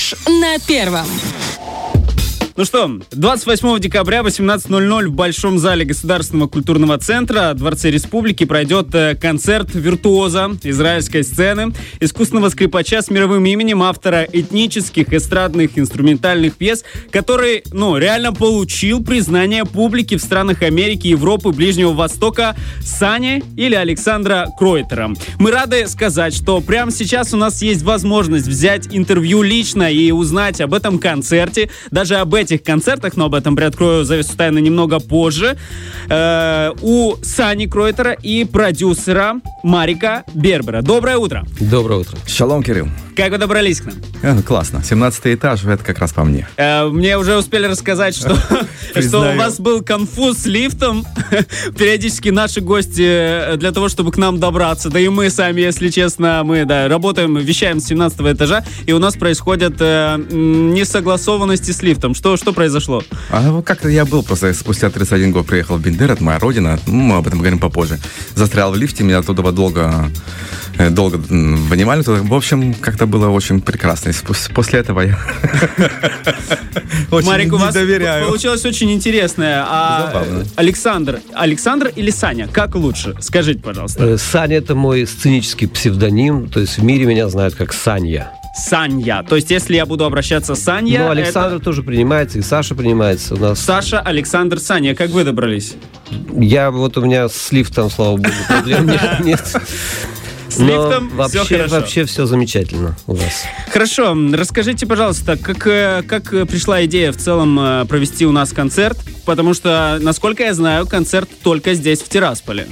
Фреш на первом. Ну что, 28 декабря 18.00 в Большом зале Государственного культурного центра Дворце Республики пройдет э, концерт виртуоза израильской сцены, искусственного скрипача с мировым именем, автора этнических, эстрадных, инструментальных пьес, который, ну, реально получил признание публики в странах Америки, Европы, Ближнего Востока Сани или Александра Кройтера. Мы рады сказать, что прямо сейчас у нас есть возможность взять интервью лично и узнать об этом концерте, даже об этих этих концертах, но об этом приоткрою завесу тайны немного позже, э, у Сани Кройтера и продюсера Марика Бербера. Доброе утро. Доброе утро. Шалом, Кирилл. Как вы добрались к нам? Э, классно. 17 этаж, это как раз по мне. Э, мне уже успели рассказать, что, что у вас был конфуз с лифтом. Периодически наши гости для того, чтобы к нам добраться, да и мы сами, если честно, мы да, работаем, вещаем с 17 этажа, и у нас происходят э, несогласованности с лифтом. Что, что произошло? А, как-то я был просто спустя 31 год приехал в Бендер, это моя родина, ну, мы об этом поговорим попозже. Застрял в лифте, меня оттуда долго Э, долго вынимали. В общем, как-то было очень прекрасно. После этого я Марик, у вас получилось очень интересное. А Александр, Александр или Саня? Как лучше? Скажите, пожалуйста. Э, Саня это мой сценический псевдоним. То есть в мире меня знают как Саня. Саня. То есть, если я буду обращаться Саня... Ну, Александр это... тоже принимается, и Саша принимается у нас. Саша, Александр, Саня. Как вы добрались? Я, вот у меня с лифтом, слава богу, проблем нет. С лифтом вообще, все хорошо. Вообще все замечательно у вас. Хорошо. Расскажите, пожалуйста, как, э, как пришла идея в целом э, провести у нас концерт? Потому что, насколько я знаю, концерт только здесь, в Тирасполе.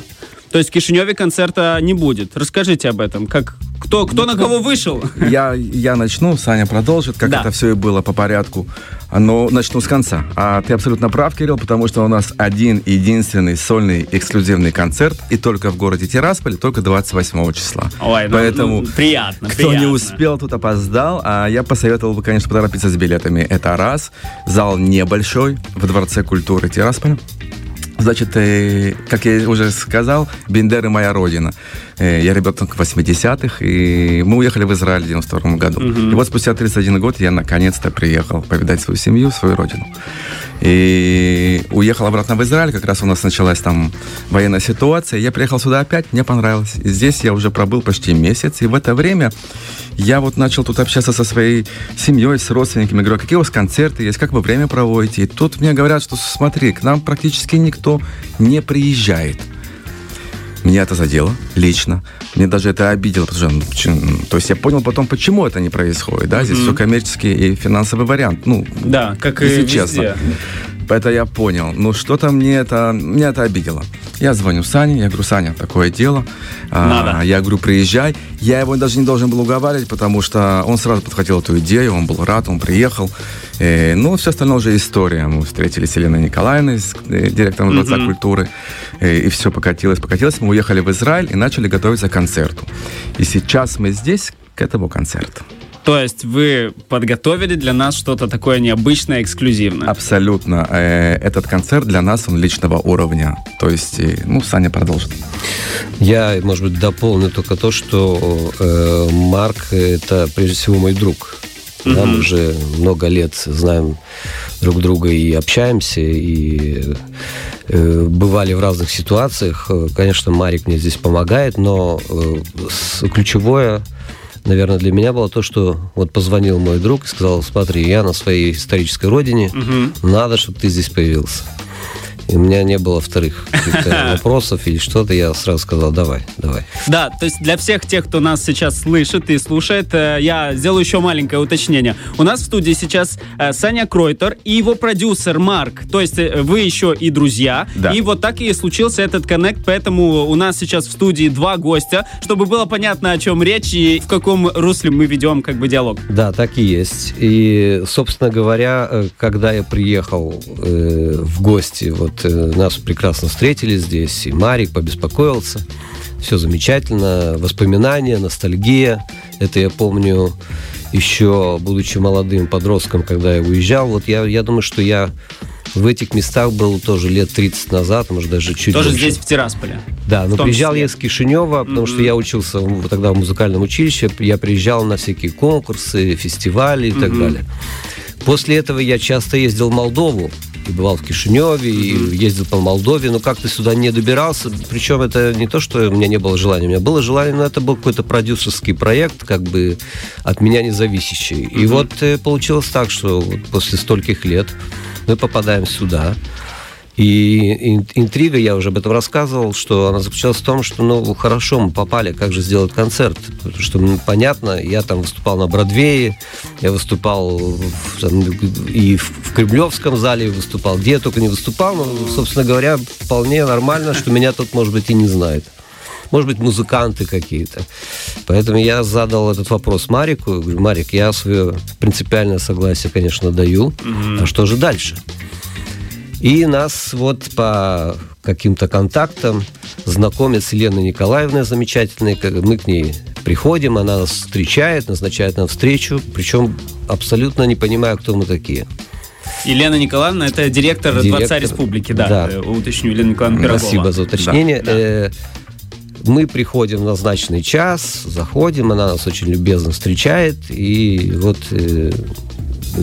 То есть в Кишиневе концерта не будет. Расскажите об этом. Как, кто, кто на кого вышел? Я, я начну, Саня продолжит, как да. это все и было по порядку. Но начну с конца. А ты абсолютно прав, Кирилл, потому что у нас один единственный сольный эксклюзивный концерт, и только в городе Тирасполь, только 28 числа. Ой, ну, Поэтому ну, приятно, кто приятно. не успел, тут опоздал. А я посоветовал бы, конечно, поторопиться с билетами. Это раз. Зал небольшой в Дворце культуры Тирасполя. Значит, э, как я уже сказал, Бендеры моя родина. Э, я ребенок 80-х, и мы уехали в Израиль в 92 году. Угу. И вот спустя 31 год я наконец-то приехал повидать свою семью, свою родину. И уехал обратно в Израиль, как раз у нас началась там военная ситуация. Я приехал сюда опять, мне понравилось. И здесь я уже пробыл почти месяц, и в это время я вот начал тут общаться со своей семьей, с родственниками. Говорю, а какие у вас концерты есть, как вы время проводите? И тут мне говорят, что смотри, к нам практически никто не приезжает. Меня это задело лично. Мне даже это обидело. Потому что, ну, то есть я понял потом, почему это не происходит. Да? Здесь mm-hmm. все коммерческий и финансовый вариант. Ну, да, как и честно. Это я понял. Ну, что-то мне это, меня это обидело. Я звоню Сане, я говорю, Саня, такое дело. А, Надо. А, я говорю, приезжай. Я его даже не должен был уговаривать, потому что он сразу подхватил эту идею, он был рад, он приехал. И, ну, все остальное уже история. Мы встретили с Еленой Николаевной, с э, директором Дворца mm-hmm. культуры, и, и все покатилось, покатилось. Мы уехали в Израиль и начали готовиться к концерту. И сейчас мы здесь к этому концерту. То есть вы подготовили для нас что-то такое необычное, эксклюзивное? Абсолютно. Э, этот концерт для нас, он личного уровня. То есть, ну, Саня продолжит. Я, может быть, дополню только то, что э, Марк – это, прежде всего, мой друг. Mm-hmm. Да, мы уже много лет знаем друг друга и общаемся, и э, бывали в разных ситуациях. Конечно, Марик мне здесь помогает, но э, ключевое – наверное, для меня было то, что вот позвонил мой друг и сказал, смотри, я на своей исторической родине, угу. надо, чтобы ты здесь появился. И у меня не было вторых вопросов или что-то, я сразу сказал, давай, давай. Да, то есть для всех тех, кто нас сейчас слышит и слушает, э, я сделаю еще маленькое уточнение. У нас в студии сейчас э, Саня Кройтер и его продюсер Марк. То есть э, вы еще и друзья. Да. И вот так и случился этот коннект, поэтому у нас сейчас в студии два гостя, чтобы было понятно, о чем речь и в каком русле мы ведем как бы диалог. Да, так и есть. И, собственно говоря, когда я приехал э, в гости вот вот э, нас прекрасно встретили здесь, и Марик побеспокоился. Все замечательно, воспоминания, ностальгия. Это я помню еще, будучи молодым подростком, когда я уезжал. Вот я, я думаю, что я в этих местах был тоже лет 30 назад, может, даже чуть Тоже больше. здесь, в Тирасполе? Да, но приезжал числе. я из Кишинева, потому mm-hmm. что я учился тогда в музыкальном училище, я приезжал на всякие конкурсы, фестивали и mm-hmm. так далее. После этого я часто ездил в Молдову, и бывал в Кишиневе, и ездил по Молдове, но как-то сюда не добирался. Причем это не то, что у меня не было желания. У меня было желание, но это был какой-то продюсерский проект, как бы от меня не зависящий. И вот э, получилось так, что вот после стольких лет мы попадаем сюда. И интрига, я уже об этом рассказывал, что она заключалась в том, что, ну, хорошо, мы попали, как же сделать концерт? Потому что, ну, понятно, я там выступал на Бродвее, я выступал в, там, и в Кремлевском зале выступал, где я только не выступал, но, собственно говоря, вполне нормально, что меня тут, может быть, и не знает может быть, музыканты какие-то. Поэтому я задал этот вопрос Марику. Говорю, Марик, я свое принципиальное согласие, конечно, даю. Mm-hmm. А что же дальше? И нас вот по каким-то контактам знакомят с Еленой Николаевной замечательной. Мы к ней приходим, она нас встречает, назначает нам встречу, причем абсолютно не понимая, кто мы такие. Елена Николаевна, это директор, директор Дворца Республики, да, да. Э, уточню, Елена Николаевна Пирогова. Спасибо за уточнение. Да. Э, мы приходим в назначенный час, заходим, она нас очень любезно встречает, и вот э,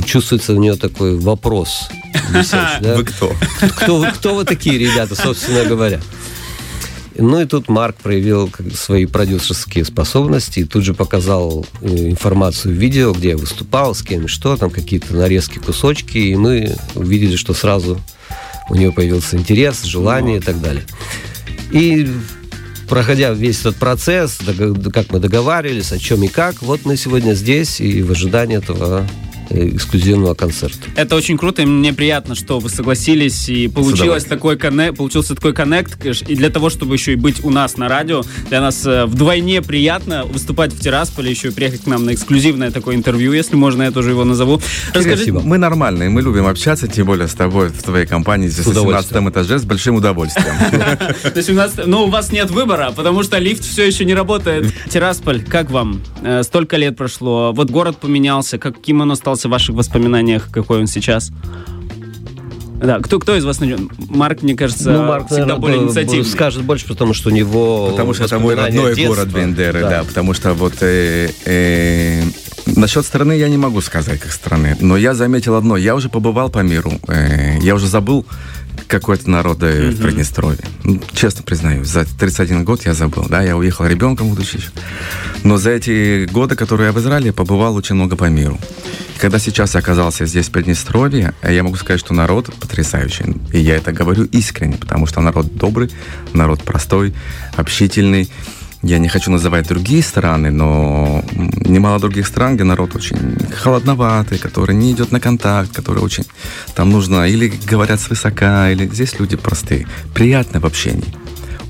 чувствуется у нее такой вопрос. Висящий, да? Вы кто? кто? Кто вы такие, ребята, собственно говоря? Ну и тут Марк проявил свои продюсерские способности и тут же показал э, информацию в видео, где я выступал, с кем и что, там какие-то нарезки, кусочки, и мы увидели, что сразу у нее появился интерес, желание и так далее. И проходя весь этот процесс, как мы договаривались, о чем и как, вот мы сегодня здесь и в ожидании этого эксклюзивного концерта. Это очень круто, и мне приятно, что вы согласились, и получилось такой коннект, получился такой коннект, и для того, чтобы еще и быть у нас на радио, для нас э, вдвойне приятно выступать в Тирасполе, еще и приехать к нам на эксклюзивное такое интервью, если можно, я тоже его назову. Расскажите... Спасибо. Мы нормальные, мы любим общаться, тем более с тобой в твоей компании здесь на 17 этаже с большим удовольствием. Ну, у вас нет выбора, потому что лифт все еще не работает. Тирасполь, как вам? Э, столько лет прошло, вот город поменялся, каким он остался остался в ваших воспоминаниях, какой он сейчас? Да, кто, кто из вас начнет? Марк, мне кажется, ну, Марк, всегда наверное, более инициативный. Скажет больше, потому что у него Потому что это мой родной детства. город Бендеры, да. да, потому что вот э, э, насчет страны я не могу сказать, как страны, но я заметил одно, я уже побывал по миру, э, я уже забыл какой-то народ mm-hmm. в Приднестровье. Ну, честно признаюсь, за 31 год я забыл, да, я уехал ребенком будучи. Но за эти годы, которые я в Израиле, побывал очень много по миру. Когда сейчас я оказался здесь, в Приднестровье, я могу сказать, что народ потрясающий. И я это говорю искренне, потому что народ добрый, народ простой, общительный. Я не хочу называть другие страны, но немало других стран, где народ очень холодноватый, который не идет на контакт, который очень... Там нужно или говорят свысока, или здесь люди простые, приятные в общении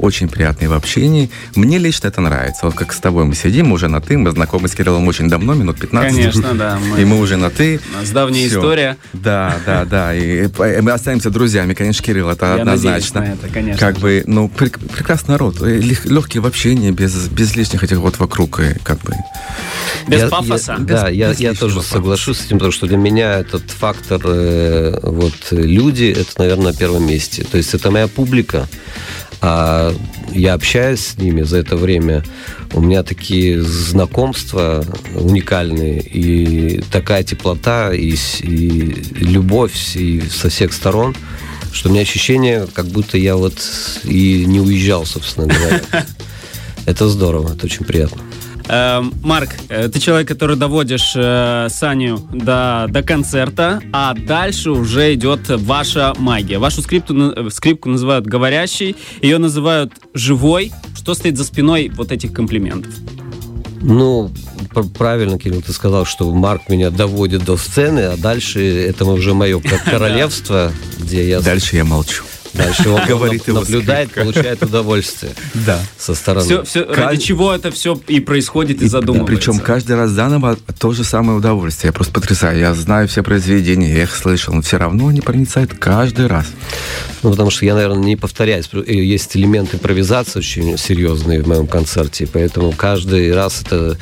очень приятный в общении. Мне лично это нравится. Вот как с тобой мы сидим, мы уже на «ты», мы знакомы с Кириллом очень давно, минут 15. Конечно, да. Мы... И мы уже на «ты». У нас давняя Все. история. Да, да, да. И мы останемся друзьями, конечно, Кирилл, это Я однозначно. на это, конечно. Как бы, ну, прек- прекрасный народ, э, легкий в общении, без, без лишних этих вот вокруг, и как бы... Без я, пафоса. Я, без, да, я, я тоже пафоса. соглашусь с этим, потому что для меня этот фактор, э, вот, люди, это, наверное, на первом месте. То есть это моя публика, а я общаюсь с ними за это время. У меня такие знакомства уникальные, и такая теплота, и, и любовь и со всех сторон, что у меня ощущение, как будто я вот и не уезжал, собственно говоря. Это здорово, это очень приятно. Эм, Марк, э, ты человек, который доводишь э, Саню до, до концерта, а дальше уже идет ваша магия. Вашу скрипту, скрипку называют говорящей, ее называют живой. Что стоит за спиной вот этих комплиментов? Ну, правильно, Кирилл, ты сказал, что Марк меня доводит до сцены, а дальше это уже мое королевство, где я... Дальше я молчу. Дальше он говорит наблюдает, получает удовольствие. Да. Со стороны. Все, все, ради чего это все и происходит, и, и задумывается. Причем каждый раз заново то же самое удовольствие. Я просто потрясаю. Я знаю все произведения, я их слышал, но все равно они проницают каждый раз. Ну, потому что я, наверное, не повторяюсь. Есть элемент импровизации очень серьезный в моем концерте, поэтому каждый раз это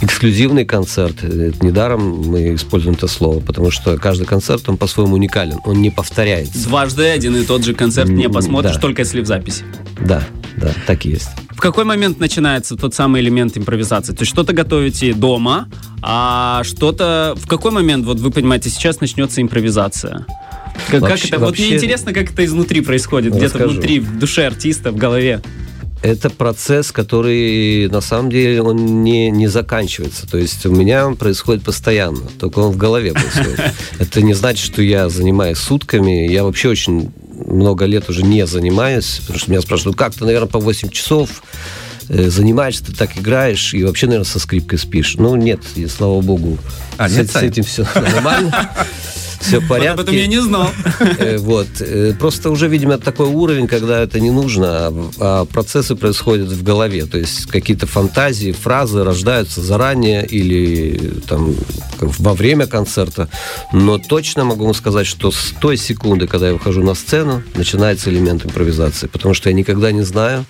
эксклюзивный концерт. Это недаром мы используем это слово, потому что каждый концерт, он по-своему уникален, он не повторяется. Дважды один и тот же концерт не посмотришь, да. только если в записи. Да, да, так и есть. В какой момент начинается тот самый элемент импровизации? То есть что-то готовите дома, а что-то... В какой момент, вот вы понимаете, сейчас начнется импровизация? Как, вообще, как это? Вообще... Вот мне интересно, как это изнутри происходит, где-то внутри, в душе артиста, в голове это процесс, который на самом деле он не, не заканчивается. То есть у меня он происходит постоянно, только он в голове происходит. Это не значит, что я занимаюсь сутками. Я вообще очень много лет уже не занимаюсь, потому что меня спрашивают, ну как ты, наверное, по 8 часов э, занимаешься, ты так играешь и вообще, наверное, со скрипкой спишь. Ну, нет, и слава богу, а, с, нет, с этим все нормально все в порядке. Об этом я не знал. Э, вот. Э, просто уже, видимо, такой уровень, когда это не нужно, а, а процессы происходят в голове. То есть какие-то фантазии, фразы рождаются заранее или там во время концерта. Но точно могу вам сказать, что с той секунды, когда я выхожу на сцену, начинается элемент импровизации. Потому что я никогда не знаю,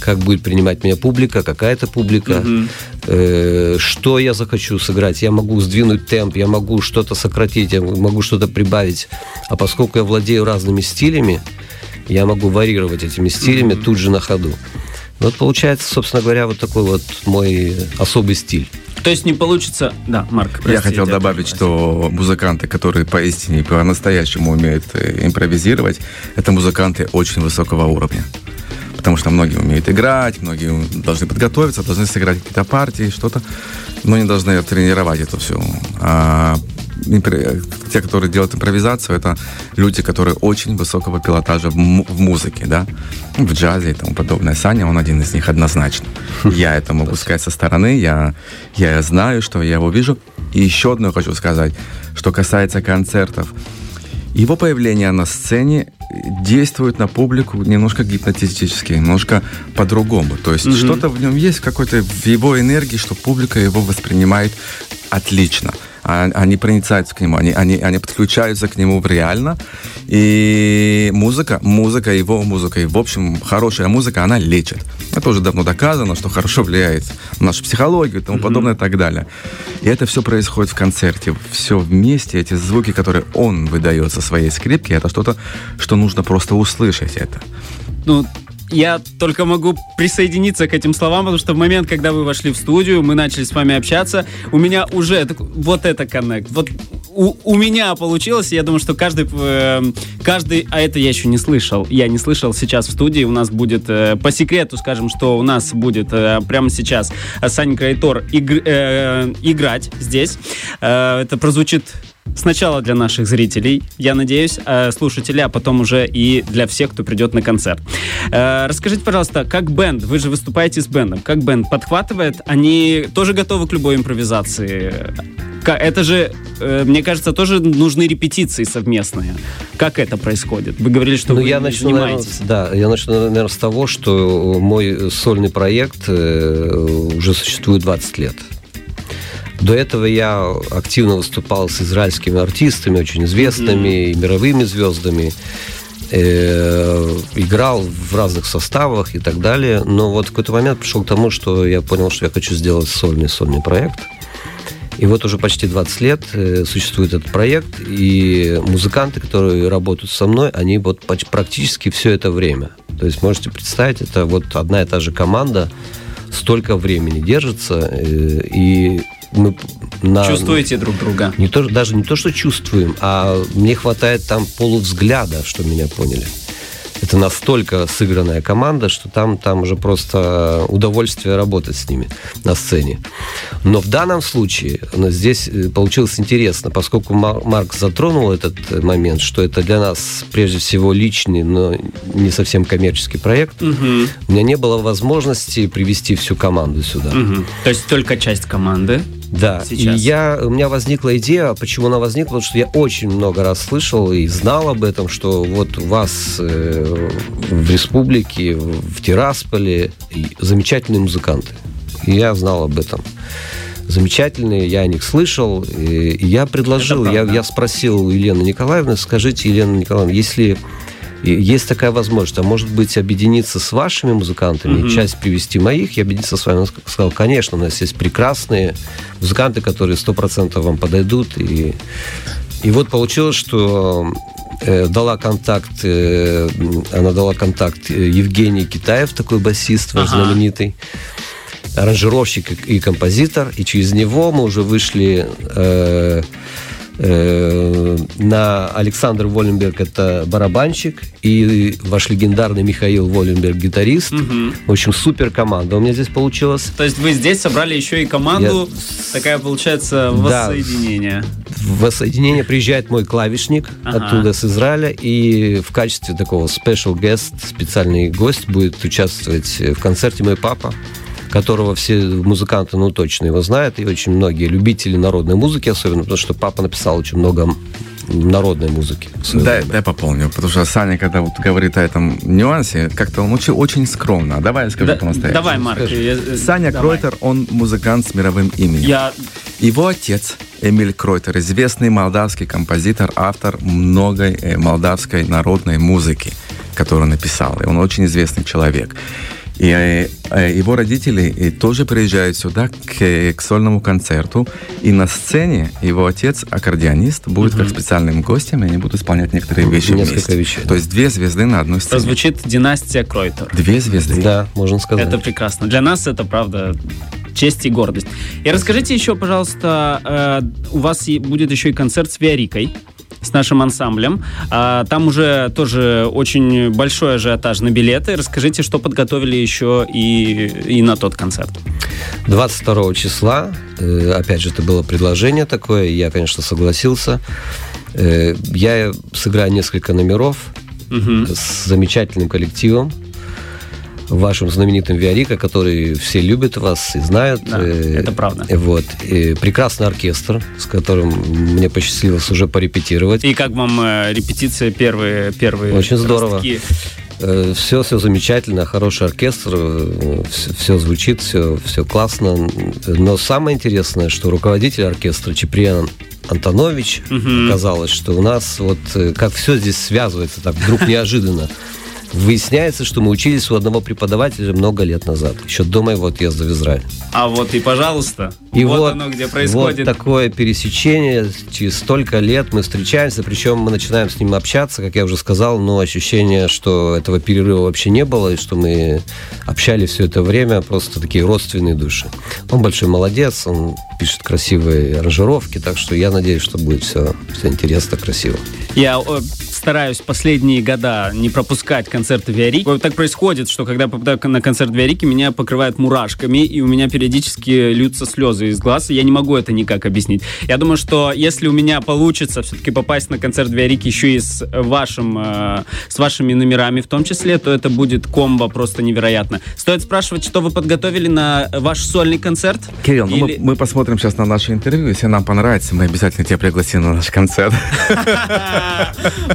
как будет принимать меня публика, какая это публика, угу. э, что я захочу сыграть. Я могу сдвинуть темп, я могу что-то сократить, я могу что-то прибавить. А поскольку я владею разными стилями, я могу варьировать этими стилями угу. тут же на ходу. Вот получается, собственно говоря, вот такой вот мой особый стиль. То есть не получится... Да, Марк, прости, Я хотел добавить, что музыканты, которые поистине, по-настоящему умеют э, импровизировать, это музыканты очень высокого уровня потому что многие умеют играть, многие должны подготовиться, должны сыграть какие-то партии, что-то, но не должны тренировать это все. А те, которые делают импровизацию, это люди, которые очень высокого пилотажа в, в музыке, да, в джазе и тому подобное. Саня, он один из них однозначно. Я это могу сказать со стороны, я, я знаю, что я его вижу. И еще одно хочу сказать, что касается концертов. Его появление на сцене действует на публику немножко гипнотизически, немножко по-другому. То есть mm-hmm. что-то в нем есть, какой-то в его энергии, что публика его воспринимает отлично. А, они проницаются к нему, они, они, они подключаются к нему реально. И музыка, музыка, его музыка, и в общем, хорошая музыка, она лечит. Это уже давно доказано, что хорошо влияет на нашу психологию и тому mm-hmm. подобное и так далее. И это все происходит в концерте. Все вместе, эти звуки, которые он выдает со своей скрипки, это что-то, что нужно просто услышать это. Ну, я только могу присоединиться к этим словам, потому что в момент, когда вы вошли в студию, мы начали с вами общаться, у меня уже вот это коннект. Вот у, у меня получилось, я думаю, что каждый, э, каждый, а это я еще не слышал, я не слышал сейчас в студии, у нас будет, э, по секрету скажем, что у нас будет э, прямо сейчас Саня Крайтор иг, э, играть здесь. Это прозвучит Сначала для наших зрителей, я надеюсь, э, слушателей, а потом уже и для всех, кто придет на концерт. Э, расскажите, пожалуйста, как бенд, вы же выступаете с бендом, как бенд подхватывает, они тоже готовы к любой импровизации? Это же, э, мне кажется, тоже нужны репетиции совместные. Как это происходит? Вы говорили, что ну, вы я начну, занимаетесь. Наверное, да, я начну, наверное, с того, что мой сольный проект уже существует 20 лет. До этого я активно выступал с израильскими артистами, очень известными, mm-hmm. мировыми звездами. Э, играл в разных составах и так далее. Но вот в какой-то момент пришел к тому, что я понял, что я хочу сделать сольный сольный проект. И вот уже почти 20 лет э, существует этот проект, и музыканты, которые работают со мной, они вот практически все это время. То есть можете представить, это вот одна и та же команда, столько времени держится, э, и мы на, чувствуете друг друга. Не то, даже не то, что чувствуем, а мне хватает там полувзгляда, что меня поняли. Это настолько сыгранная команда, что там, там уже просто удовольствие работать с ними на сцене. Но в данном случае здесь э, получилось интересно, поскольку Марк затронул этот момент, что это для нас прежде всего личный, но не совсем коммерческий проект. Угу. У меня не было возможности привести всю команду сюда. Угу. То есть только часть команды? Да, сейчас? и я, у меня возникла идея, почему она возникла, потому что я очень много раз слышал и знал об этом, что вот у вас э, в республике, в Тирасполе замечательные музыканты. И я знал об этом. Замечательные, я о них слышал, и, я предложил, я, я спросил у Елены Николаевны, скажите, Елена Николаевна, если есть такая возможность, а может быть объединиться с вашими музыкантами, mm-hmm. часть привести моих и объединиться с вами. Он сказал, конечно, у нас есть прекрасные музыканты, которые сто процентов вам подойдут. И, и вот получилось, что э, дала контакт, э, она дала контакт э, Евгений Китаев, такой басист ага. знаменитый аранжировщик и композитор, и через него мы уже вышли Э, на Александр Воленберг это барабанщик и ваш легендарный Михаил Воленберг гитарист. Угу. В общем, супер команда у меня здесь получилась. То есть вы здесь собрали еще и команду, Я... такая получается воссоединение. Да, воссоединение приезжает мой клавишник ага. оттуда с Израиля и в качестве такого special guest, специальный гость будет участвовать в концерте мой папа которого все музыканты, ну, точно его знают, и очень многие любители народной музыки, особенно потому что папа написал очень много народной музыки. Да, да, пополню, потому что Саня, когда вот говорит о этом нюансе, как-то он очень, очень скромно. Давай я скажу да, по-настоящему. Давай, Марк. Я, Саня давай. Кройтер, он музыкант с мировым именем. Я... Его отец Эмиль Кройтер, известный молдавский композитор, автор многой э, молдавской народной музыки, которую он написал. И он очень известный человек. И э, э, его родители э, тоже приезжают сюда к, к сольному концерту. И на сцене его отец, аккордеонист, будет угу. как специальным гостем, и они будут исполнять некоторые вещи Несколько вместе. Вещей, То есть две звезды на одной сцене. Это звучит династия Кройтер. Две звезды. Да, можно сказать. Это прекрасно. Для нас это, правда, честь и гордость. И расскажите еще, пожалуйста, у вас будет еще и концерт с Виарикой с нашим ансамблем. А, там уже тоже очень большой ажиотаж на билеты. Расскажите, что подготовили еще и, и на тот концерт. 22 числа, э, опять же, это было предложение такое, я, конечно, согласился. Э, я сыграю несколько номеров угу. с замечательным коллективом вашим знаменитым Виарика, который все любят вас и знают. Да, э, это правда. Вот. И прекрасный оркестр, с которым мне посчастливилось уже порепетировать. И как вам э, репетиция первые, первые Очень здорово. Все, все замечательно, хороший оркестр, все, все звучит, все, все классно. Но самое интересное, что руководитель оркестра Чеприан Антонович, угу. оказалось, что у нас вот как все здесь связывается так вдруг неожиданно. Выясняется, что мы учились у одного преподавателя много лет назад, еще до моего отъезда в Израиль. А вот и пожалуйста. И вот, вот оно, где происходит. Вот такое пересечение. Через столько лет мы встречаемся, причем мы начинаем с ним общаться, как я уже сказал, но ощущение, что этого перерыва вообще не было, и что мы общались все это время, просто такие родственные души. Он большой молодец, он пишет красивые аранжировки, так что я надеюсь, что будет все, все интересно, красиво. Я стараюсь последние года не пропускать концерты Виарики. Вот так происходит, что когда попадаю на концерт Виарики, меня покрывают мурашками, и у меня периодически льются слезы из глаз, и я не могу это никак объяснить. Я думаю, что если у меня получится все-таки попасть на концерт Виарики еще и с, вашим, э, с вашими номерами в том числе, то это будет комбо просто невероятно. Стоит спрашивать, что вы подготовили на ваш сольный концерт? Кирилл, ну мы, мы посмотрим сейчас на наше интервью. Если нам понравится, мы обязательно тебя пригласим на наш концерт.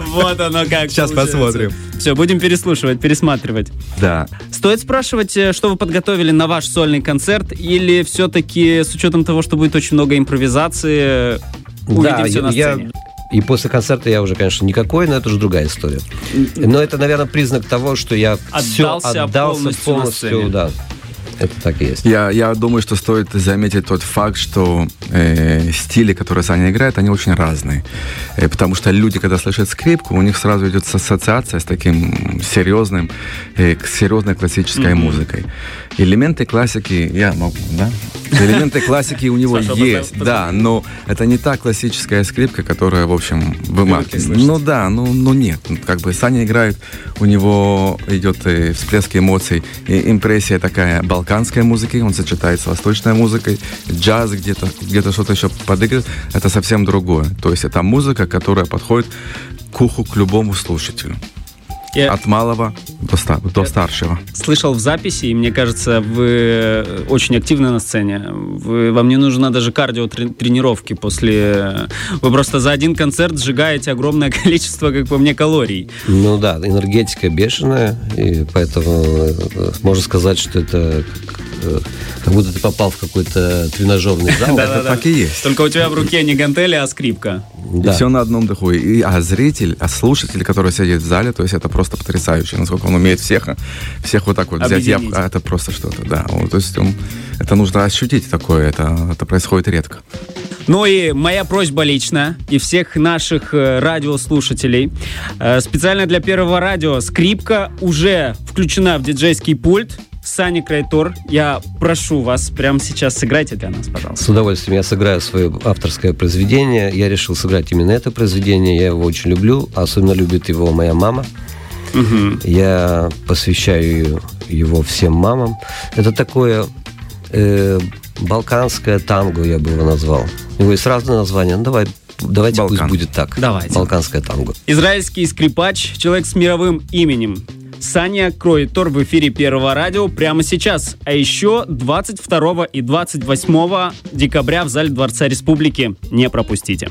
Вот оно как. Сейчас посмотрим. Все, будем переслушивать, пересматривать. Да. Стоит спрашивать, э, что вы подготовили на ваш сольный концерт, или все-таки с учетом того, что будет очень много импровизации, увидим да, все на сцене? И после концерта я уже, конечно, никакой, но это уже другая история. Но это, наверное, признак того, что я отдался, все отдался полностью, полностью да, это так и есть. Я, я думаю, что стоит заметить тот факт, что э, стили, которые Саня играет, они очень разные. Э, потому что люди, когда слышат скрипку, у них сразу идет ассоциация с таким серьезным, э, серьезной классической mm-hmm. музыкой. Элементы классики, я могу, да? Элементы классики у него есть, да, но это не та классическая скрипка, которая, в общем, выматывает. Ну да, ну, ну нет. Как бы Саня играет, у него идет э, всплеск эмоций, и импрессия такая балканской музыки, он сочетает с восточной музыкой, джаз где-то, где-то что-то еще подыгрывает, это совсем другое. То есть это музыка, которая подходит к уху к любому слушателю. Я... От малого до, ста... до старшего. Слышал в записи, и мне кажется, вы очень активны на сцене. Вы... Вам не нужно даже кардио-тренировки после... Вы просто за один концерт сжигаете огромное количество, как по мне, калорий. Ну да, энергетика бешеная, и поэтому э, можно сказать, что это Э, как будто ты попал в какой-то тренажерный зал. Это так и есть. Только у тебя в руке не гантели, а скрипка. И все на одном духу. И, а зритель, а слушатель, который сидит в зале, то есть это просто потрясающе, насколько он умеет всех, всех вот так вот взять. Я, это просто что-то, да. То есть это нужно ощутить такое, это, это происходит редко. Ну и моя просьба лично и всех наших э, радиослушателей. Э, специально для Первого радио скрипка уже включена в диджейский пульт. Сани Крайтор, я прошу вас, прямо сейчас сыграйте для нас, пожалуйста. С удовольствием. Я сыграю свое авторское произведение. Я решил сыграть именно это произведение. Я его очень люблю. Особенно любит его моя мама. Угу. Я посвящаю его всем мамам. Это такое э, балканское танго, я бы его назвал. У него есть разные названия. Ну, давай Давайте Балкан. пусть будет так. Давайте. Балканское танго. Израильский скрипач, человек с мировым именем. Саня Кройтор в эфире Первого радио прямо сейчас. А еще 22 и 28 декабря в зале Дворца Республики. Не пропустите.